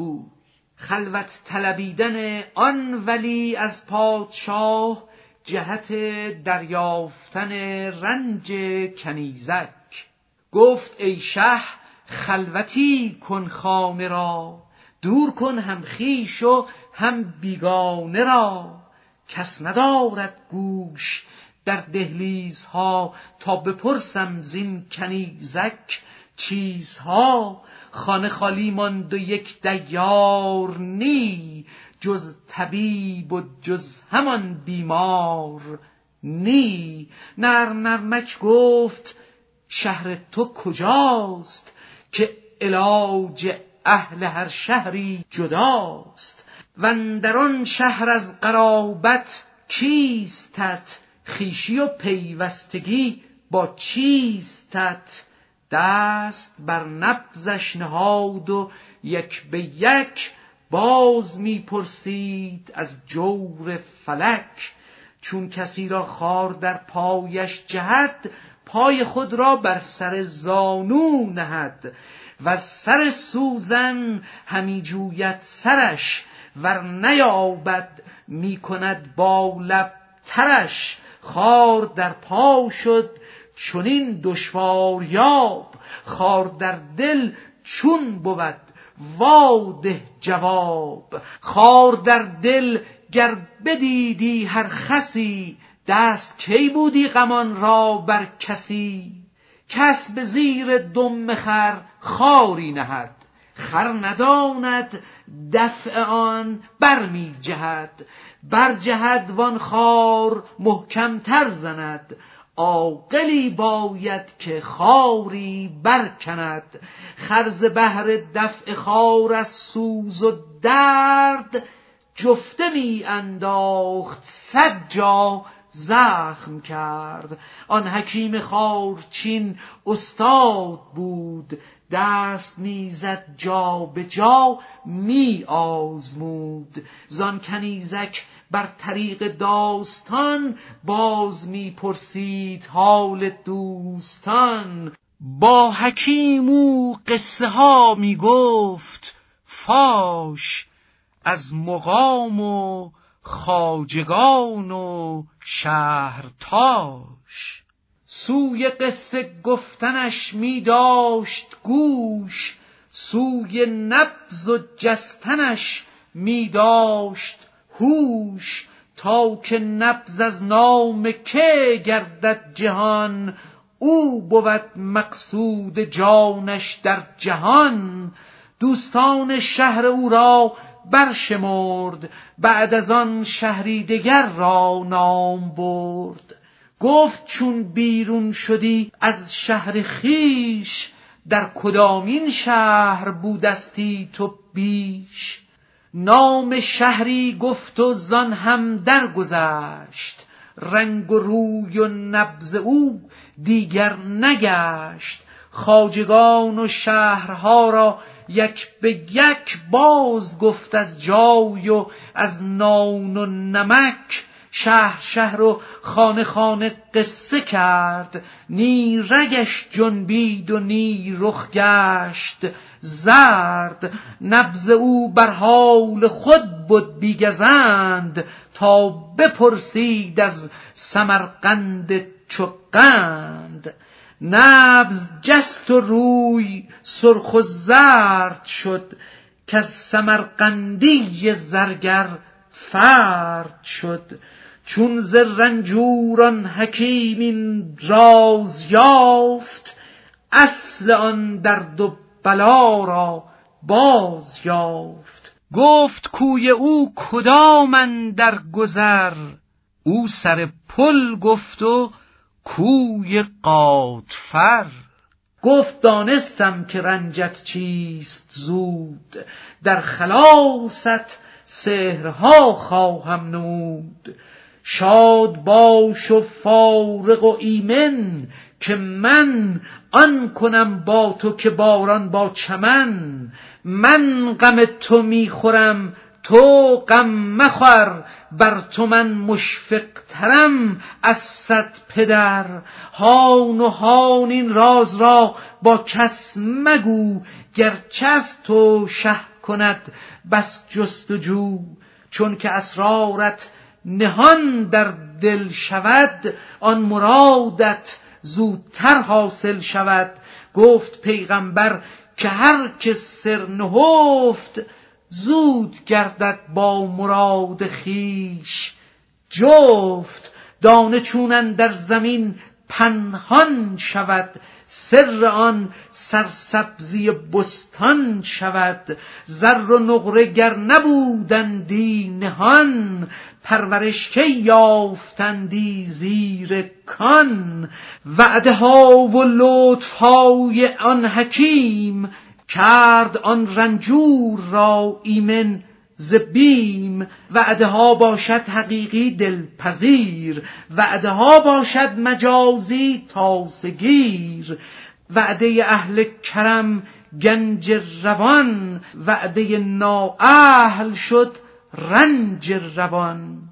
راستگوی خلوت طلبیدن آن ولی از پادشاه جهت دریافتن رنج کنیزک. گفت ای شه خلوتی کن خانه را دور کن هم خیش و هم بیگانه را. کس ندارد گوش در دهلیزها تا بپرسم زین کنیزک چیزها. خانه خالی ماند و یک دیار نی جز طبیب و جز همان بیمار نی. نر نرمک گفت شهر تو کجاست؟ که علاج اهل هر شهری جداست. و در آن شهر از قرابت کیستت؟ خیشی و پیوستگی با چیستت دست بر نبزش نهاد و یک به یک باز می‌پرسید از جور فلک. چون کسی را خار در پایش جهد پای خود را بر سر زانو نهد. و سر سوزن همی جوید سرش ور نیابد می‌کند با لب ترش. خار در پا شد چنین دشوار یاب خار در دل چون بود واده جواب. خار در دل گر بدیدی هر خسی دست کی بودی غمان را بر کسی؟ کس به زیر دم خر خاری نهد. خر نداند دفع آن بر می جهد. بر جهد وان خار محکمتر زند. عاقلی باید که خاری برکند. خرز بهر دفع خار از سوز و درد جفته می انداخت صد جا زخم کرد. آن حکیم خارچین استاد بود دست می‌زد جا به جا می آزمود. زان کنیزک بر طریق داستان باز می پرسید حال دوستان. با حکیم او قصه ها می گفت فاش از مقام و خاجگان و شهرتاش. سوی قصه گفتنش می داشت گوش سوی نبز و جستنش می داشت هوش تا که نبز از نام که گردد جهان او بود مقصود جانش در جهان. دوستان شهر او را برشمرد بعد از آن شهری دگر را نام برد. گفت چون بیرون شدی از شهر خیش در کدامین شهر بودستی تو بیش؟ نام شهری گفت و زان هم درگذشت رنگ و روی و نبز او دیگر نگشت. خاجگان و شهرها را یک به یک باز گفت از جای و از نان و نمک. شهر شهر و خانه خانه قصه کرد. نی رگش جنبید و نی رخ گشت. زرد نبز او بر حال خود بود بیگزند. تا بپرسید از سمرقند چقند نبز جست و روی سرخ و زرد شد. که سمرقندی زرگر فرد شد. چون ز رنجوران حکیم این راز یافت اصل آن درد و بلا را باز یافت. گفت کوی او کدام در گذر؟ او سر پل گفت و کوی قادفر. گفت دانستم که رنجت چیست زود. در خلاصت سهرها خواهم نمود. شاد باش و فارغ و ایمن که من آن کنم با تو که باران با چمن. من غم تو می‌خورم تو غم مخور بر تو من مشفق ترم از صد پدر. هان و هان این راز را با کس مگو گرچه از تو شه کند بس جستجو چون که اسرارت نهان در دل شود آن مرادت زودتر حاصل شود. گفت پیغمبر که هر که سر نهفت زود گردد با مراد خیش. جفت دانه چونن در زمین پنهان شود سر آن سرسبزی بستان شود. زر و نقره گر نبودندی نهان پرورش کی یافتندی زیر کان. وعده ها و لطف های آن حکیم کرد آن رنجور را ایمن ز بیم وعده ها باشد حقیقی دلپذیر وعده ها باشد مجازی تاسگیر وعده اهل کرم گنج روان وعده نااهل شد رنج روان.